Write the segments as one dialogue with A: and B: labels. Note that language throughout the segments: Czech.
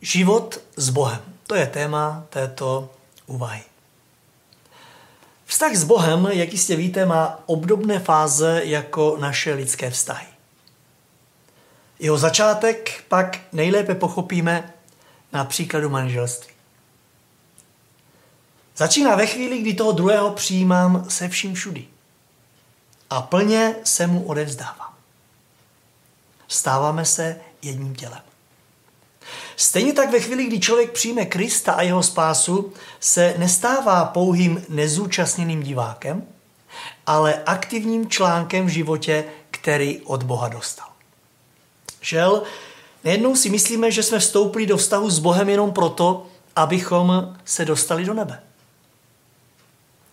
A: Život s Bohem. To je téma této úvahy. Vztah s Bohem, jak jistě víte, má obdobné fáze jako naše lidské vztahy. Jeho začátek pak nejlépe pochopíme na příkladu manželství. Začíná ve chvíli, kdy toho druhého přijímám se vším všudy. A plně se mu odevzdávám. Stáváme se jedním tělem. Stejně tak ve chvíli, kdy člověk přijme Krista a jeho spásu, se nestává pouhým nezúčastněným divákem, ale aktivním článkem v životě, který od Boha dostal. Žel, nejednou si myslíme, že jsme vstoupili do vztahu s Bohem jenom proto, abychom se dostali do nebe.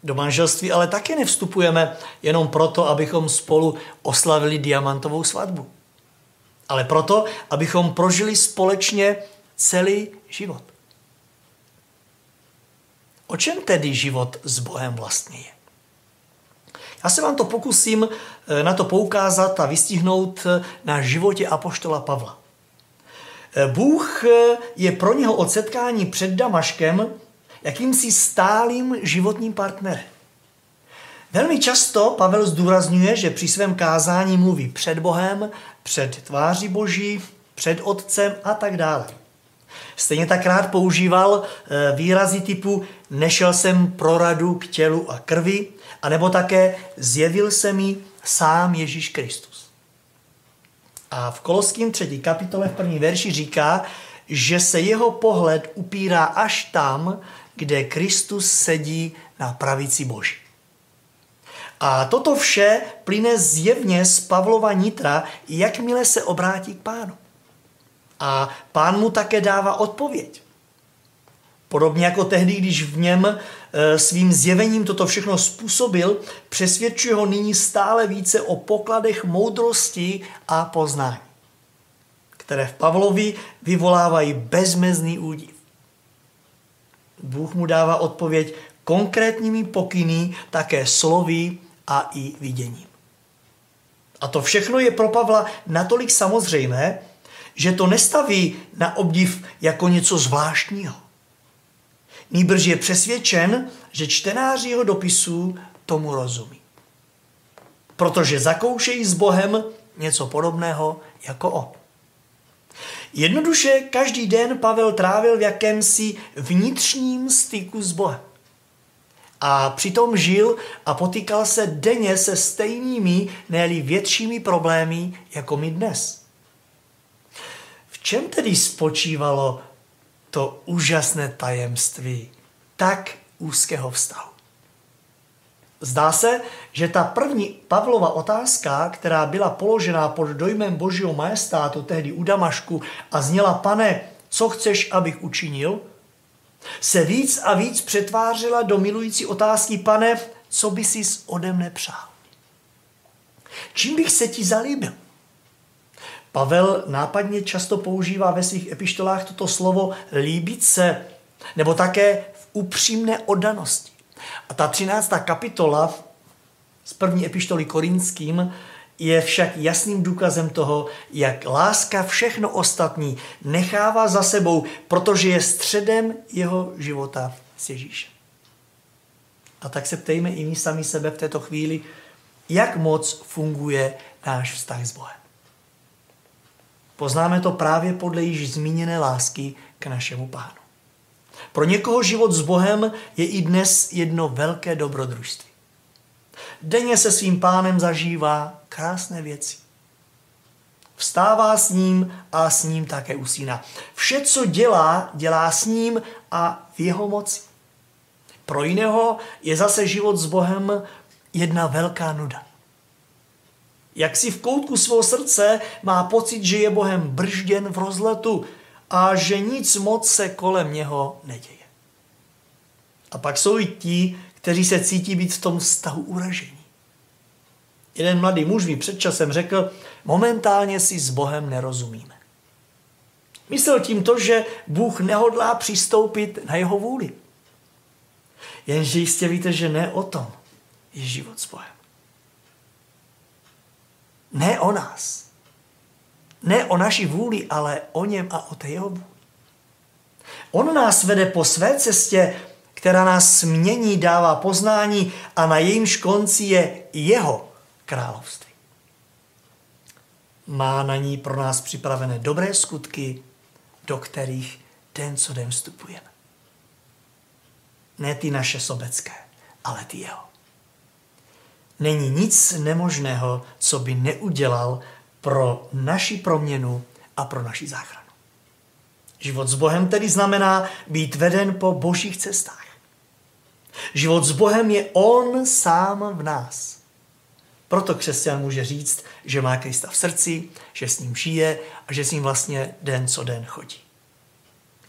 A: Do manželství ale také nevstupujeme jenom proto, abychom spolu oslavili diamantovou svatbu. Ale proto, abychom prožili společně celý život. O čem tedy život s Bohem vlastně je? Já se vám to pokusím eh, na to poukázat a vystihnout eh, na životě apoštola Pavla. Eh, Bůh je pro něho od setkání před Damaškem jakýmsi stálým životním partnerem. Velmi často Pavel zdůrazňuje, že při svém kázání mluví před Bohem, před tváří Boží, před Otcem a tak dále. Stejně tak rád používal eh, výrazy typu nešel jsem pro radu k tělu a krvi, anebo také zjevil se mi sám Ježíš Kristus. A v Koloským třetí kapitole v první verši říká, že se jeho pohled upírá až tam, kde Kristus sedí na pravici Boží. A toto vše plyne zjevně z Pavlova nitra, jakmile se obrátí k pánu. A pán mu také dává odpověď. Podobně jako tehdy, když v něm e, svým zjevením toto všechno způsobil, přesvědčuje ho nyní stále více o pokladech moudrosti a poznání, které v Pavlovi vyvolávají bezmezný údiv. Bůh mu dává odpověď konkrétními pokyny, také slovy a i viděním. A to všechno je pro Pavla natolik samozřejmé, že to nestaví na obdiv jako něco zvláštního. Nýbrž je přesvědčen, že čtenáři jeho dopisů tomu rozumí. Protože zakoušejí s Bohem něco podobného jako on. Jednoduše každý den Pavel trávil v jakémsi vnitřním styku s Bohem. A přitom žil a potýkal se denně se stejnými, ne většími problémy jako my dnes čem tedy spočívalo to úžasné tajemství tak úzkého vztahu? Zdá se, že ta první Pavlova otázka, která byla položená pod dojmem božího majestátu tehdy u Damašku a zněla, pane, co chceš, abych učinil, se víc a víc přetvářela do milující otázky, pane, co by si ode mne přál? Čím bych se ti zalíbil? Pavel nápadně často používá ve svých epištolách toto slovo líbit se, nebo také v upřímné oddanosti. A ta 13. kapitola z první epištoly korinským je však jasným důkazem toho, jak láska všechno ostatní nechává za sebou, protože je středem jeho života s Ježíšem. A tak se ptejme i my sami sebe v této chvíli, jak moc funguje náš vztah s Bohem. Poznáme to právě podle již zmíněné lásky k našemu pánu. Pro někoho život s Bohem je i dnes jedno velké dobrodružství. Denně se svým pánem zažívá krásné věci. Vstává s ním a s ním také usíná. Vše, co dělá, dělá s ním a v jeho moci. Pro jiného je zase život s Bohem jedna velká nuda jak si v koutku svého srdce má pocit, že je Bohem bržděn v rozletu a že nic moc se kolem něho neděje. A pak jsou i ti, kteří se cítí být v tom vztahu uražení. Jeden mladý muž mi před časem řekl, momentálně si s Bohem nerozumíme. Myslel tím to, že Bůh nehodlá přistoupit na jeho vůli. Jenže jistě víte, že ne o tom je život s Bohem. Ne o nás. Ne o naší vůli, ale o něm a o té jeho vůli. On nás vede po své cestě, která nás mění, dává poznání a na jejímž konci je jeho království. Má na ní pro nás připravené dobré skutky, do kterých den co den vstupujeme. Ne ty naše sobecké, ale ty jeho. Není nic nemožného, co by neudělal pro naši proměnu a pro naši záchranu. Život s Bohem tedy znamená být veden po božích cestách. Život s Bohem je On sám v nás. Proto křesťan může říct, že má Krista v srdci, že s ním žije a že s ním vlastně den co den chodí.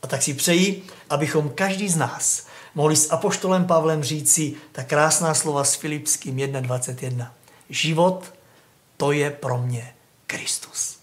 A: A tak si přeji, abychom každý z nás mohli s apoštolem Pavlem říci ta krásná slova s Filipským 1.21. Život, to je pro mě Kristus.